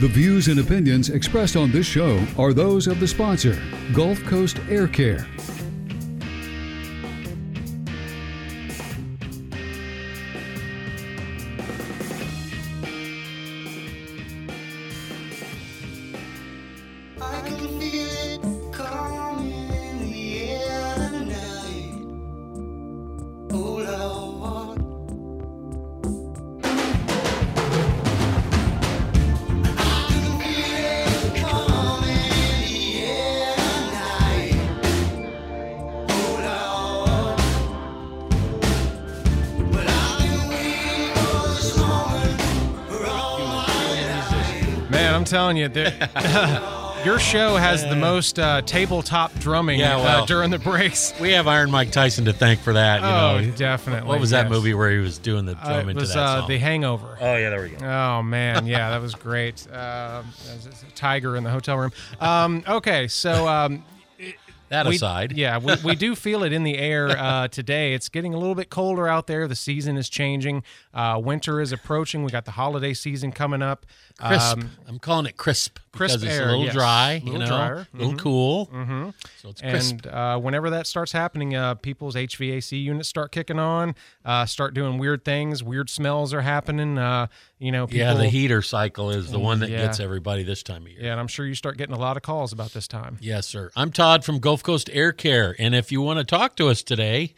The views and opinions expressed on this show are those of the sponsor, Gulf Coast Air Care. Man, I'm telling you, your show has the most uh, tabletop drumming Yeah, uh, during the breaks. We have Iron Mike Tyson to thank for that. You oh, know, definitely. what was that yes. movie where he was doing the Uh, drumming it was to that uh, song? The Hangover. oh yeah, there we go. Oh man, yeah, that was great. Uh, a tiger in the hotel room. Um, okay, so um, That we, aside, yeah, we, we do feel it in the air uh, today. It's getting a little bit colder out there. The season is changing. Uh, winter is approaching. We got the holiday season coming up. crisp. Um, I'm calling it crisp crisp it's air, a little yes. dry, Little you know, drier. a little Mhm. cool. Mm-hmm. So it's crisp. And uh, whenever that starts happening, uh, people's HVAC units start kicking on, uh, start doing weird things. Weird smells are happening. Uh, you know, people, yeah, the heater cycle is the one that Yeah. gets everybody this time of year. Yeah, and I'm sure you start getting a lot of calls about this time. Yes, sir. I'm Todd from Gulf Coast Air Care. And if you want to talk to us today,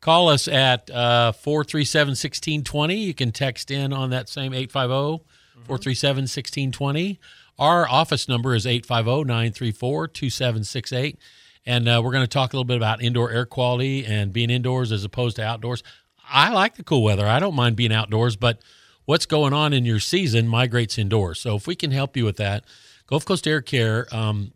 call us at uh, 437 1620. You can text in on that same 850 437 1620. Our office number is 850 934 2768. And uh, we're going to talk a little bit about indoor air quality and being indoors as opposed to outdoors. I like the cool weather. I don't mind being outdoors, but what's going on in your season migrates indoors. So if we can help you with that, Gulf Coast Air Care, um,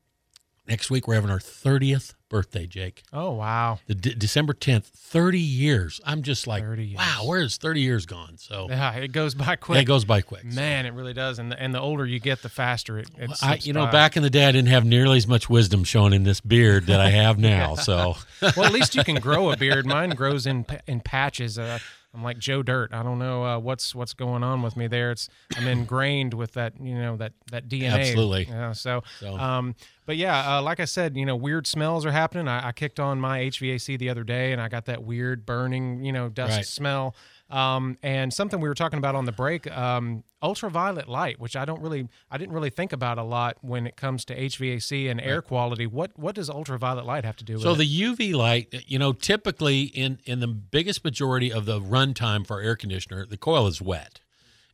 next week we're having our 30th birthday, Jake. Oh wow, The D- December 10th, 30 years. I'm just like, wow, where is 30 years gone? So yeah, it goes by yeah, quick. it goes by quick. So, Man, it really does. And the, and the older you get, the faster it. it I, you know, by. back in the day, I didn't have nearly as much wisdom shown in this beard that I have now. So well, at least you can grow a beard. Mine grows in in patches. Uh, I'm like Joe Dirt. I don't know uh, what's what's going on with me there. It's I'm ingrained with that you know that that DNA. Absolutely. Yeah. So, So- um, but yeah, uh, like I said, you know, weird smells are happening. I, I kicked on my HVAC the other day, and I got that weird burning, you know, dust Right. smell. Um, and something we were talking about on the break, um, ultraviolet light, which I don't really, I didn't really think about a lot when it comes to HVAC and air quality. What what does ultraviolet light have to do with it? So it? the UV light, you know, typically in in the biggest majority of the runtime for air conditioner, the coil is wet.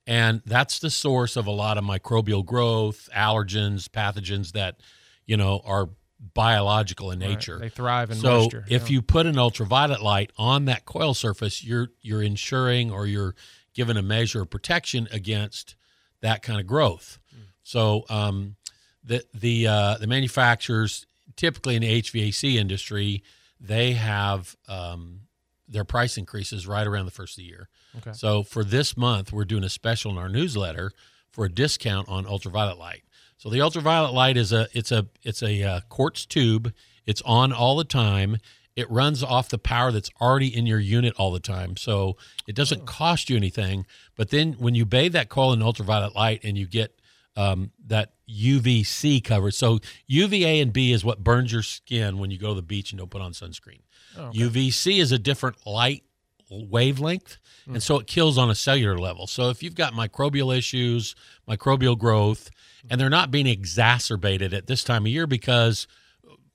And that's the source of a lot of microbial growth, allergens, pathogens that, you know, are biological in Right. nature. They thrive in so moisture. if yeah. you put an ultraviolet light on that coil surface, you're you're ensuring or you're given a measure of protection against that kind of growth. Hmm. So um, the the uh, the manufacturers typically in the HVAC industry they have um, their price increases right around the first of the year. Okay. So for this month, we're doing a special in our newsletter for a discount on ultraviolet light. So the ultraviolet light is a it's a it's a uh, quartz tube. It's on all the time. It runs off the power that's already in your unit all the time. So it doesn't cost you anything. But then when you bathe that coil in ultraviolet light and you get um, that UVC coverage. So UVA and B is what burns your skin when you go to the beach and don't put on sunscreen. Oh, okay. UVC is a different light wavelength, and so it kills on a cellular level. So if you've got microbial issues, microbial growth, and they're not being exacerbated at this time of year because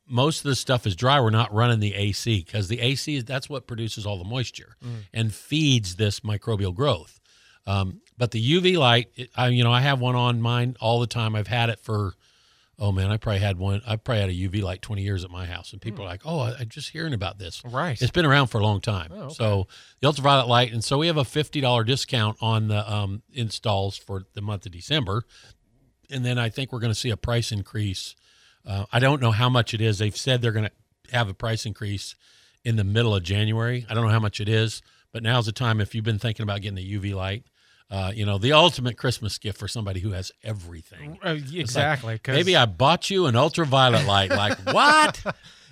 most of the stuff is dry. We're not running the AC because the AC is that's what produces all the moisture and feeds this microbial growth. Um, but the UV light, it, I, you know, I have one on mine all the time. I've had it for, oh man, I probably had one. I probably had a UV light 20 years at my house, and people are like, oh, I, I'm just hearing about this. Right. It's been around for a long time. Oh, okay. So the ultraviolet light, and so we have a fifty dollar discount on the um, installs for the month of December, and then I think we're going to see a price increase. Uh, I don't know how much it is. They've said they're going to have a price increase in the middle of January. I don't know how much it is, but now's the time if you've been thinking about getting a UV light. Uh, you know, the ultimate Christmas gift for somebody who has everything. Uh, exactly. 'cause- Maybe I bought you an ultraviolet light. Like what?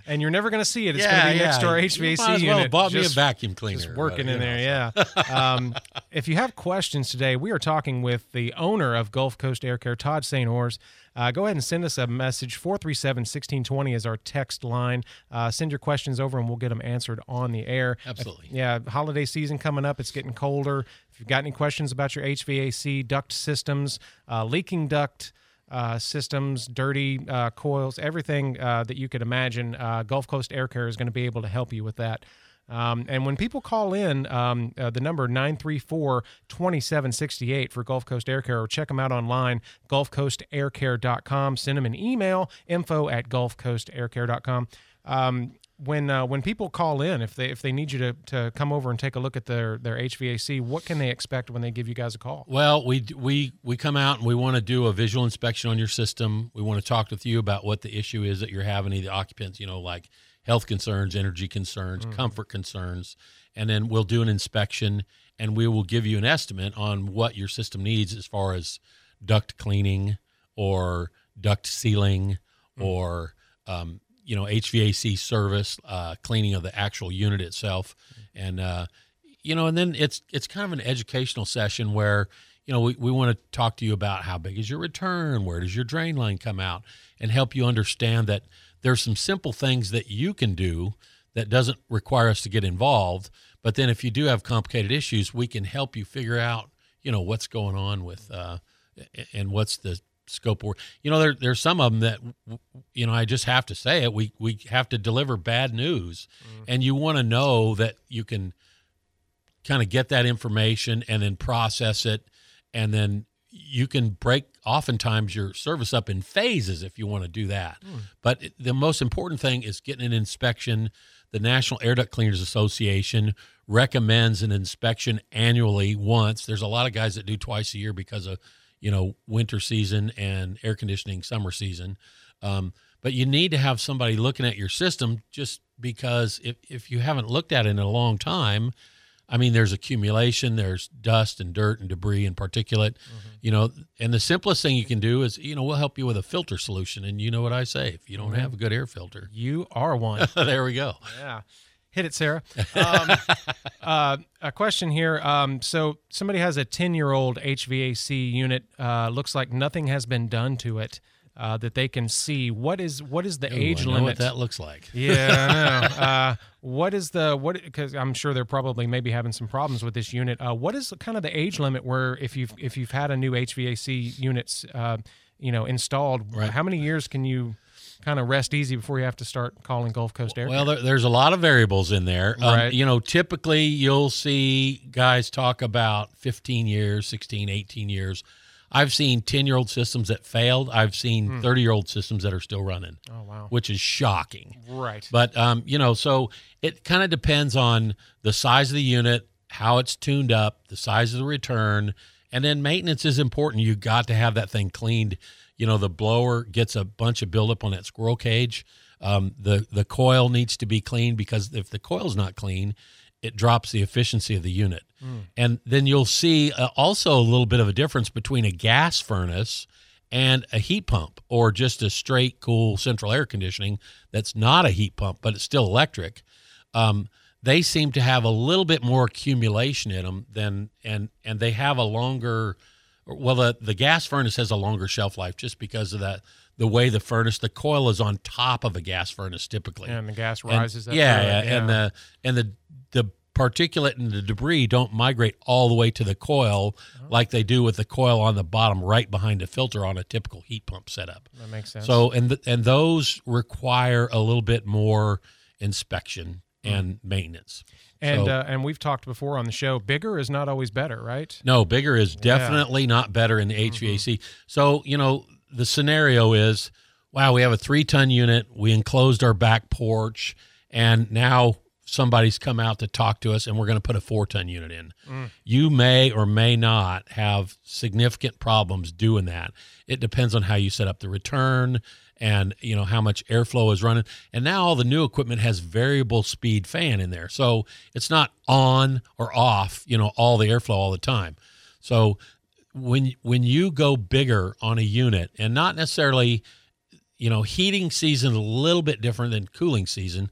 and you're never going to see it. It's going to be next to our You HVAC might as well unit. bought me a vacuum cleaner. just working but, in you there. know, Yeah. um, if you have questions today, we are talking with the owner of Gulf Coast Air Care, Todd St. Ores. Uh, go ahead and send us a message. 437 1620 is our text line. Uh, send your questions over and we'll get them answered on the air. Absolutely. Yeah, holiday season coming up. It's getting colder. If you've got any questions about your HVAC duct systems, uh, leaking duct, uh, systems, dirty uh, coils, everything uh, that you could imagine, uh, Gulf Coast Air Care is going to be able to help you with that. Um, and when people call in, um, uh, the number 934 2768 for Gulf Coast Air Care, or check them out online, gulfcoastaircare.com. Send them an email, info at gulfcoastaircare.com. Um, when uh, when people call in, if they if they need you to, to come over and take a look at their their HVAC, what can they expect when they give you guys a call? Well, we we we come out and we want to do a visual inspection on your system. We want to talk with you about what the issue is that you're having, the occupants, you know, like health concerns, energy concerns, comfort concerns, and then we'll do an inspection and we will give you an estimate on what your system needs as far as duct cleaning or duct sealing or um, you know HVAC service, uh, cleaning of the actual unit itself, and uh, you know, and then it's it's kind of an educational session where you know we, we want to talk to you about how big is your return, where does your drain line come out, and help you understand that there's some simple things that you can do that doesn't require us to get involved. But then if you do have complicated issues, we can help you figure out you know what's going on with uh, and what's the scope of work. You know, there, there's some of them that, you know, I just have to say it. We we have to deliver bad news, and you want to know that you can kind of get that information and then process it, and then you can break oftentimes your service up in phases if you want to do that. But the most important thing is getting an inspection. The National Air Duct Cleaners Association recommends an inspection annually once. There's a lot of guys that do twice a year because of you know winter season and air conditioning summer season. Um, but you need to have somebody looking at your system just because if, if you haven't looked at it in a long time, I mean, there's accumulation, there's dust and dirt and debris and particulate, you know, and the simplest thing you can do is, you know, we'll help you with a filter solution. And you know what I say, if you don't have a good air filter, You are one. there we go. Yeah. Hit it, Sarah. Um, uh, a question here. Um, so somebody has a 10 year old HVAC unit. Uh, looks like nothing has been done to it uh, that they can see. What is what is the Ooh, age I know limit? what that looks like. yeah, I know. Uh, what is the what? Because I'm sure they're probably maybe having some problems with this unit. Uh, what is kind of the age limit where if you've if you've had a new HVAC units, uh, you know, installed, Right. how many years can you kind of rest easy before you have to start calling Gulf Coast Air? Well, there, there's a lot of variables in there. Um, Right. You know, typically you'll see guys talk about 15 years, 16, 18 years. I've seen 10 year old systems that failed. I've seen 30 year old systems that are still running, oh wow, which is shocking. right. But, um, you know, so it kind of depends on the size of the unit, how it's tuned up, the size of the return, and then maintenance is important. You got to have that thing cleaned. You know, the blower gets a bunch of buildup on that squirrel cage. Um, the the coil needs to be cleaned because if the coil's not clean, it drops the efficiency of the unit. And then you'll see uh, also a little bit of a difference between a gas furnace and a heat pump or just a straight cool central air conditioning that's not a heat pump but it's still electric um, they seem to have a little bit more accumulation in them than and and they have a longer well the, the gas furnace has a longer shelf life just because of that the way the furnace the coil is on top of a gas furnace typically and the gas and- rises. up yeah, through yeah, and the and the the particulate and the debris don't migrate all the way to the coil Oh. like they do with the coil on the bottom right behind the filter on a typical heat pump setup. that makes sense. So and th- and those require a little bit more inspection mm-hmm. and maintenance. And so- uh, and we've talked before on the show. Bigger is not always better, right? No, bigger is definitely not better in the HVAC. So, you know, the scenario is wow, we have a three ton unit. We enclosed our back porch, and now somebody's come out to talk to us, and we're going to put a four ton unit in. You may or may not have significant problems doing that. It depends on how you set up the return and you know how much airflow is running and now all the new equipment has variable speed fan in there so it's not on or off you know all the airflow all the time so when when you go bigger on a unit and not necessarily you know, heating season a little bit different than cooling season,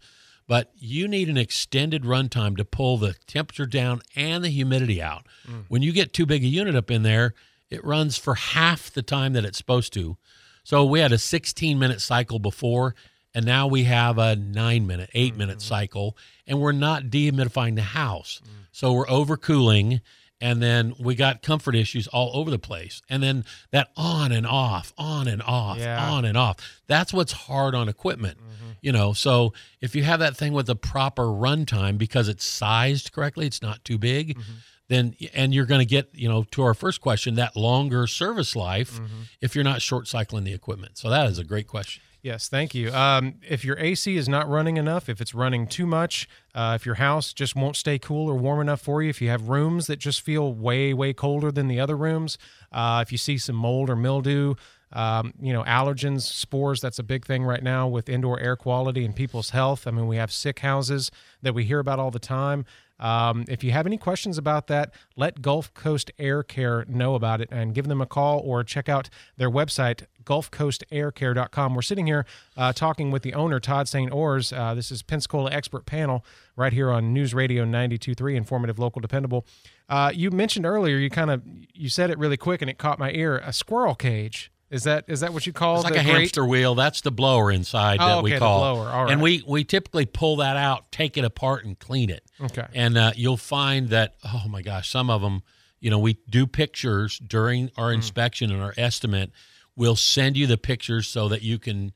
but you need an extended runtime to pull the temperature down and the humidity out. Mm. When you get too big a unit up in there, it runs for half the time that it's supposed to. So we had a 16 minute cycle before, and now we have a nine minute, 8 minute mm-hmm. cycle, and we're not dehumidifying the house. Mm. So we're overcooling, and then we got comfort issues all over the place. And then that on and off, on and off, Yeah. on and off. That's what's hard on equipment. Mm-hmm. You know, so if you have that thing with the proper runtime because it's sized correctly, it's not too big, mm-hmm. Then and you're going to get, you know, to our first question, that longer service life if you're not short cycling the equipment. So that is a great question. Yes, thank you. Um, if your AC is not running enough, if it's running too much, uh, if your house just won't stay cool or warm enough for you, if you have rooms that just feel way, way colder than the other rooms, uh, if you see some mold or mildew, um, you know, allergens, spores, that's a big thing right now with indoor air quality and people's health. I mean, we have sick houses that we hear about all the time. Um, if you have any questions about that, let Gulf Coast Air Care know about it and give them a call or check out their website, gulfcoastaircare.com. We're sitting here uh, talking with the owner, Todd St. Ores. Uh, this is Pensacola Expert Panel right here on News Radio 92.3, informative, local, dependable. Uh, you mentioned earlier, you kind of you said it really quick and it caught my ear. A squirrel cage. Is that is that what you call It's like the a great- hamster wheel. That's the blower inside Oh, that okay, we the call. blower. All And we we typically pull that out, take it apart, and clean it. Okay. And uh, you'll find that oh my gosh, some of them, you know, we do pictures during our Hmm. inspection and our estimate. We'll send you the pictures so that you can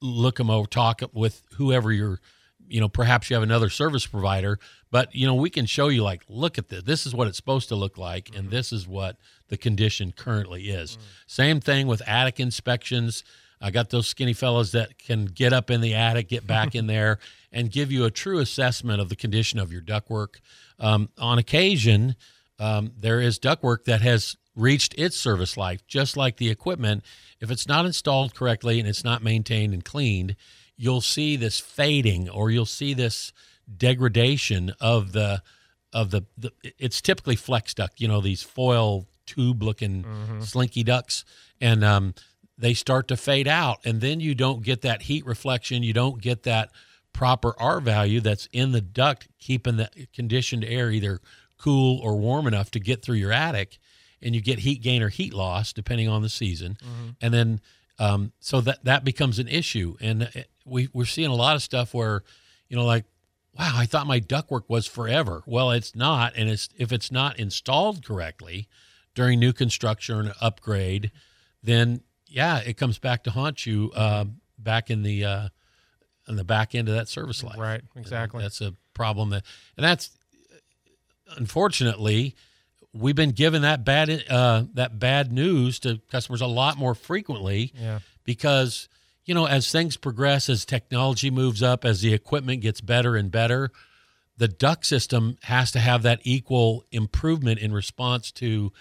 look them over, talk with whoever you're, you know, perhaps you have another service provider, but you know, we can show you like, look at this. This is what it's supposed to look like, and this is what the condition currently is. Same thing with attic inspections. I got those skinny fellows that can get up in the attic, get back in there, and give you a true assessment of the condition of your ductwork. Um, on occasion, um, there is ductwork that has reached its service life, just like the equipment. If it's not installed correctly and it's not maintained and cleaned, you'll see this fading or you'll see this degradation of the of the, the it's typically flex duct, you know, these foil tube looking slinky ducts, and um, they start to fade out, and then you don't get that heat reflection, you don't get that proper R value that's in the duct, keeping the conditioned air either cool or warm enough to get through your attic, and you get heat gain or heat loss depending on the season, and then um, so that that becomes an issue, and we we're seeing a lot of stuff where, you know, like wow, I thought my ductwork was forever. Well, it's not, and it's if it's not installed correctly during new construction or an upgrade, then yeah, it comes back to haunt you uh, back in the uh, in the back end of that service life. Right, exactly. that's a problem that, and that's unfortunately we've been given that bad uh, that bad news to customers a lot more frequently Yeah. because you know as things progress as technology moves up as the equipment gets better and better the duct system has to have that equal improvement in response to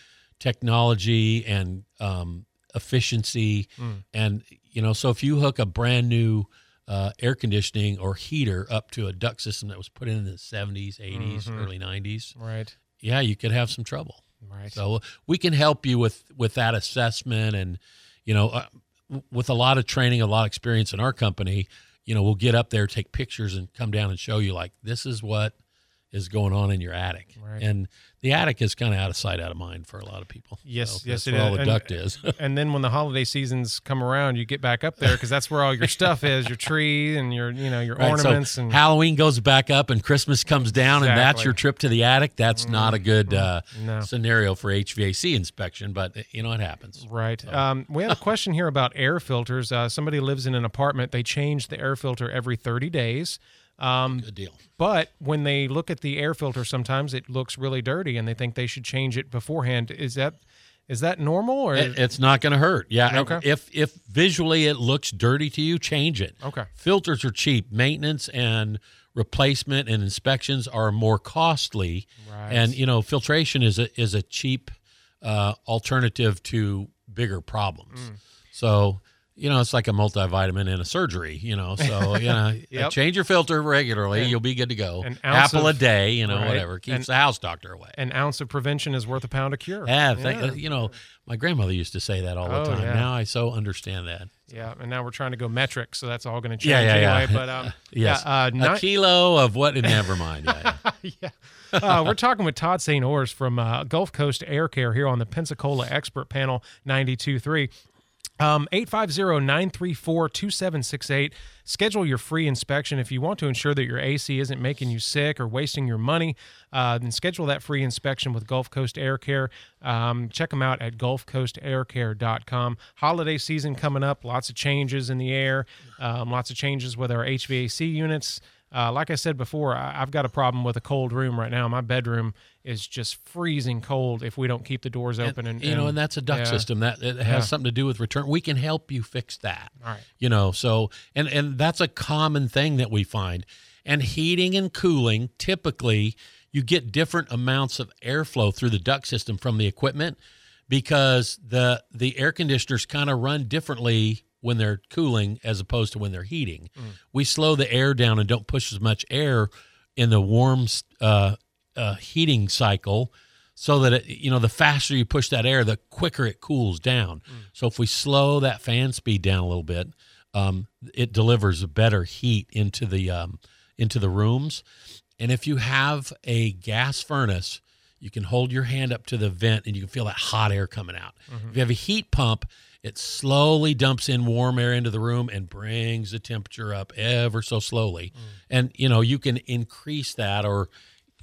technology and um, efficiency and you know so if you hook a brand new uh, air conditioning or heater up to a duct system that was put in in the 70s 80s early 90s Right. Yeah you could have some trouble Right. so we can help you with with that assessment, and you know, uh, with a lot of training, a lot of experience in our company, you know, we'll get up there, take pictures, and come down and show you like this is what is going on in your attic. Right. And the attic is kind of out of sight, out of mind for a lot of people. Yes, So yes, that's it where all is. the And- duct is. and then when the holiday seasons come around, you get back up there because that's where all your stuff is, your tree and your, you know, your Right, so ornaments and Halloween goes back up and Christmas comes down, and that's Mm-hmm. your trip to the attic. That's not a good uh, no. scenario for HVAC inspection, but you know it happens. Right. Um, we have a question here about air filters. Uh, somebody lives in an apartment. They change the air filter every 30 days. Um, Good deal. but when they look at the air filter, sometimes it looks really dirty, and they think they should change it beforehand. Is that is that normal or It- it's not going to hurt. Yeah. Okay. If if visually it looks dirty to you, change it. Okay. Filters are cheap. Maintenance and replacement and inspections are more costly. Right. And you know, filtration is a is a cheap uh, alternative to bigger problems. Mm. So you know, it's like a multivitamin in a surgery, you know. So, you know, Yep. change your filter regularly, And you'll be good to go. an ounce Apple a day, you know, right. whatever. Keeps the house doctor away. An ounce of prevention is worth a pound of cure. Yeah, thank, you know, my grandmother used to say that all the Oh, time. yeah. Now I so understand that. Yeah, and now we're trying to go metric, so that's all going to change Yeah, yeah, yeah. anyway. But um, Yes. yeah, uh, a kilo of what? Never mind. Yeah, yeah. yeah. Uh, we're talking with Todd St. Ores from uh, Gulf Coast Air Care here on the Pensacola Expert Panel 92.3. Um, 850-934-2768. Schedule your free inspection. If you want to ensure that your AC isn't making you sick or wasting your money, uh, then schedule that free inspection with Gulf Coast Air Care. Um, check them out at gulfcoastaircare.com. Holiday season coming up, lots of changes in the air, um, lots of changes with our HVAC units. Uh, like I said before, I, I've got a problem with a cold room right now. My bedroom is just freezing cold if we don't keep the doors open. And, you know, and that's a duct yeah. system that it has Yeah. something to do with return. We can help you fix that. All right. You know, so and and that's a common thing that we find. And heating and cooling, typically, you get different amounts of airflow through the duct system from the equipment because the the air conditioners kind of run differently when they're cooling as opposed to when they're heating. We slow the air down and don't push as much air in the warm uh, uh, heating cycle so that it, you know the faster you push that air the quicker it cools down. So if we slow that fan speed down a little bit um, it delivers better heat into the um, into the rooms. And if you have a gas furnace you can hold your hand up to the vent and you can feel that hot air coming out. If you have a heat pump it slowly dumps in warm air into the room and brings the temperature up ever so slowly mm. and you know you can increase that or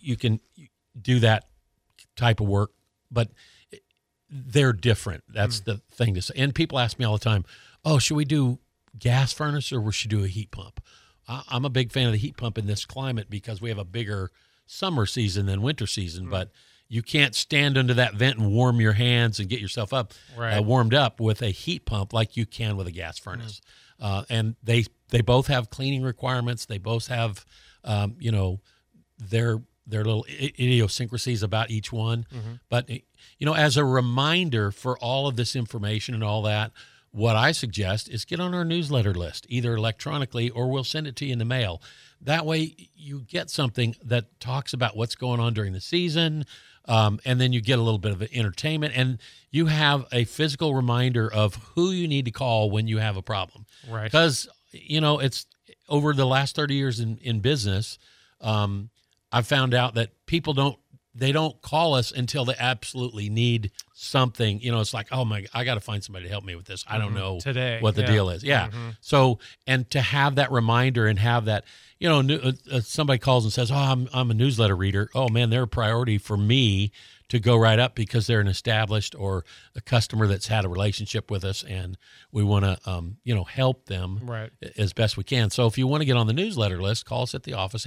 you can do that type of work, but they're different. That's mm. the thing to say. And people ask me all the time, "Oh, should we do gas furnace or should we should do a heat pump?" I, I'm a big fan of the heat pump in this climate because we have a bigger summer season than winter season, mm. but you can't stand under that vent and warm your hands and get yourself up Right. uh, warmed up with a heat pump like you can with a gas furnace. Uh, and they they both have cleaning requirements. They both have um, you know their their little idiosyncrasies about each one. But you know, as a reminder for all of this information and all that, what I suggest is get on our newsletter list, either electronically or we'll send it to you in the mail. That way, you get something that talks about what's going on during the season, um, and then you get a little bit of entertainment, and you have a physical reminder of who you need to call when you have a problem Right. because you know it's over the last 30 years in, in business um, i've found out that people don't they don't call us until they absolutely need something you know it's like oh my i got to find somebody to help me with this. I don't know Today, what the yeah. deal is. Yeah. So and to have that reminder and have that you know new- uh, uh, somebody calls and says oh I'm, I'm a newsletter reader. Oh man they're a priority for me to go right up because they're an established or a customer that's had a relationship with us and we want to um, you know help them Right. as best we can. So if you want to get on the newsletter list call us at the office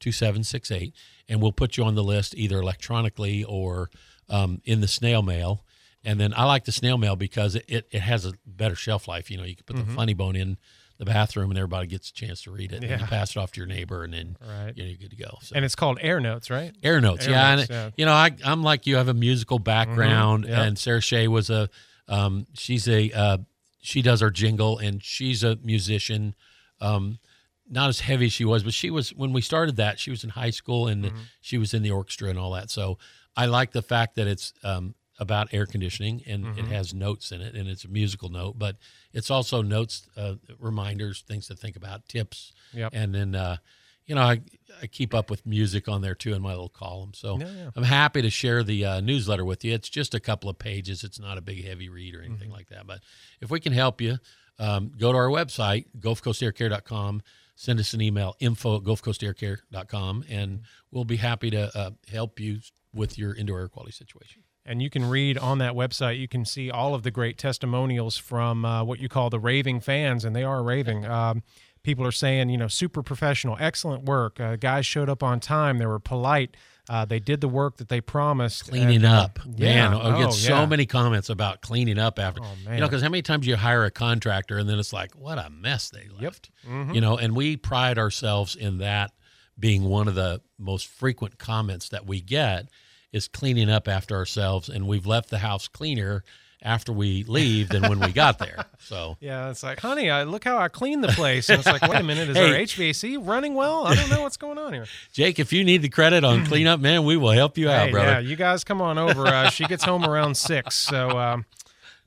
850-934-2768 and we'll put you on the list either electronically or um, in the snail mail and then i like the snail mail because it, it, it has a better shelf life you know you can put the funny bone in the bathroom and everybody gets a chance to read it and you Mm-hmm. Pass it off to your neighbor and then Right. you know, you're good to go so And it's called Air Notes, right? Air notes, Air yeah. notes, and, yeah. You know, I, I'm like you. I have a musical background, Mhm, yep. and Sarah Shea was a, um, she's a, uh, she does our jingle, and she's a musician. Um, not as heavy as she was, but she was when we started that. She was in high school, and Mm-hmm. she was in the orchestra and all that. So I like the fact that it's um, about air conditioning, and Mm-hmm. it has notes in it, and it's a musical note, but it's also notes, uh, reminders, things to think about, tips, Yep. and then. Uh, you know, I, I keep up with music on there too in my little column. So Yeah, yeah. I'm happy to share the uh, newsletter with you. It's just a couple of pages. It's not a big, heavy read or anything Mm-hmm. like that. But if we can help you, um, go to our website, GulfCoastAirCare.com. Send us an email, info at GulfCoastAirCare.com, and we'll be happy to uh, help you with your indoor air quality situation. And you can read on that website, you can see all of the great testimonials from uh, what you call the raving fans, and they are raving. Um, people are saying, you know, super professional, excellent work. Uh, guys showed up on time, they were polite, uh, they did the work that they promised. Cleaning and, uh, up, yeah. man! I get Oh, so yeah. many comments about cleaning up after. Oh, You know, because how many times you hire a contractor and then it's like, what a mess they left. Mm-hmm. You know, and we pride ourselves in that being one of the most frequent comments that we get is cleaning up after ourselves, and we've left the house cleaner after we leave than when we got there. So Yeah, it's like, honey, I, look how I cleaned the place. And it's like, wait a minute, is Hey. our HVAC running well? I don't know what's going on here. Jake, if you need the credit on cleanup, man, we will help you out, Hey, brother. yeah, you guys come on over. Uh, she gets home around six, so um,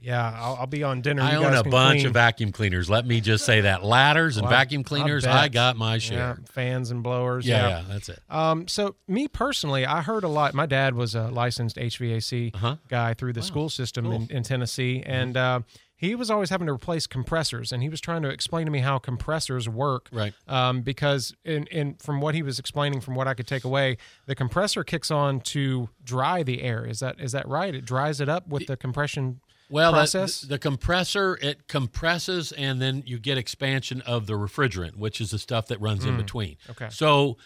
yeah, I'll, I'll be on dinner. I You own a bunch clean. of vacuum cleaners. Let me just say that ladders and Well, vacuum cleaners, bet. I, got my yeah, share. fans and blowers. Yeah, Yeah, yeah, that's it. Um, so me personally, I heard a lot. My dad was a licensed HVAC Uh-huh. guy through the school system Cool. in, in Tennessee, and uh, he was always having to replace compressors, and he was trying to explain to me how compressors work. Right. Um, because in, in from what he was explaining, from what I could take away, the compressor kicks on to dry the air. Is that is that right? It dries it up with the compression Well, the- process. The, the compressor it compresses, and then you get expansion of the refrigerant, which is the stuff that runs in between. Mm. Okay. So,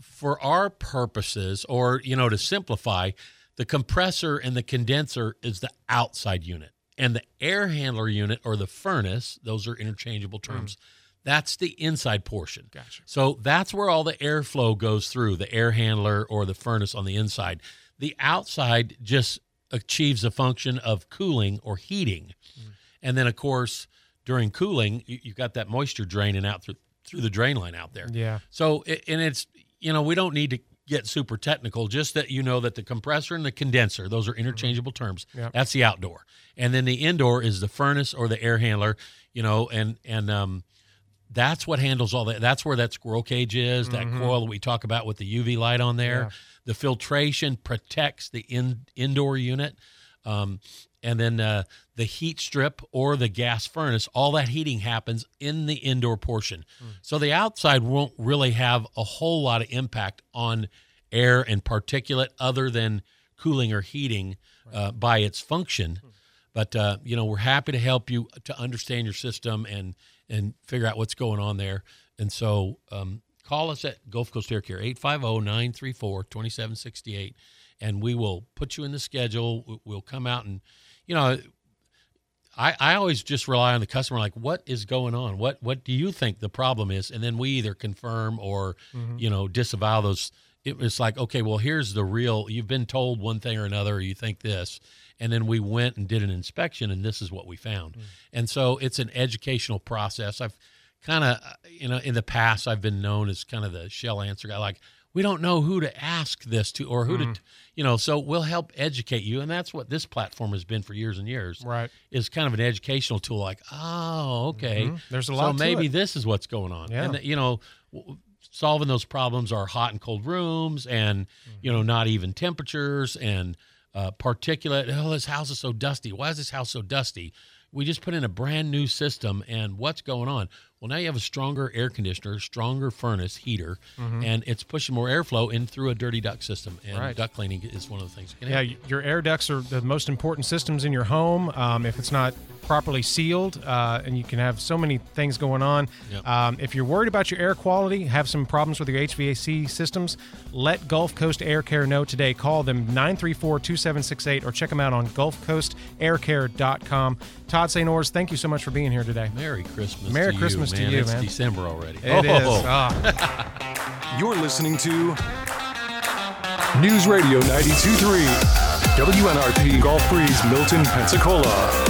for our purposes, or you know, to simplify, the compressor and the condenser is the outside unit, and the air handler unit or the furnace; those are interchangeable terms. That's the inside portion. Mm. Gotcha. So that's where all the airflow goes through the air handler or the furnace on the inside. The outside just achieves a function of cooling or heating. And then, of course, during cooling, you, you've got that moisture draining out through, through the drain line out there. Yeah. So, and it's, you know, we don't need to get super technical, just that you know that the compressor and the condenser, those are interchangeable terms. Yep. That's the outdoor. And then the indoor is the furnace or the air handler, you know, and, and, um, that's what handles all that. That's where that squirrel cage is, that coil that we talk about with the UV light on there. Yeah. The filtration protects the in, indoor unit. Um, and then uh, the heat strip or the gas furnace, all that heating happens in the indoor portion. So the outside won't really have a whole lot of impact on air and particulate other than cooling or heating uh, by its function. But uh, you know, we're happy to help you to understand your system and and figure out what's going on there. And so um, call us at Gulf Coast Air Care 850-934-2768 and we will put you in the schedule. We- We'll come out and you know I, I always just rely on the customer like what is going on what what do you think the problem is and then we either confirm or you know disavow those it was like okay well here's the real you've been told one thing or another or you think this and then we went and did an inspection and this is what we found and so it's an educational process i've kind of you know in the past i've been known as kind of the shell answer guy like we don't know who to ask this to or who to you know so we'll help educate you and that's what this platform has been for years and years Right. is kind of an educational tool like oh okay Mhm. There's a so lot to maybe it. this is what's going on Yeah. and you know solving those problems are hot and cold rooms and you know not even temperatures and uh, particulate oh this house is so dusty. Why is this house so dusty? We just put in a brand new system and what's going on well now you have a stronger air conditioner stronger furnace heater and it's pushing more airflow in through a dirty duct system and Right. duct cleaning is one of the things Yeah, y- your air ducts are the most important systems in your home. Um, if it's not properly sealed, uh, and you can have so many things going on. Yep. Um, if you're worried about your air quality, have some problems with your HVAC systems, let Gulf Coast Air Care know today. Call them 934 2768 or check them out on gulfcoastaircare.com. Todd St. Ores, thank you so much for being here today. merry christmas Merry to Christmas you, to man. you, it's man. december already It is. Oh. Ah. You're listening to News Radio 92.3 WNRP Gulf Breeze, Milton, Pensacola.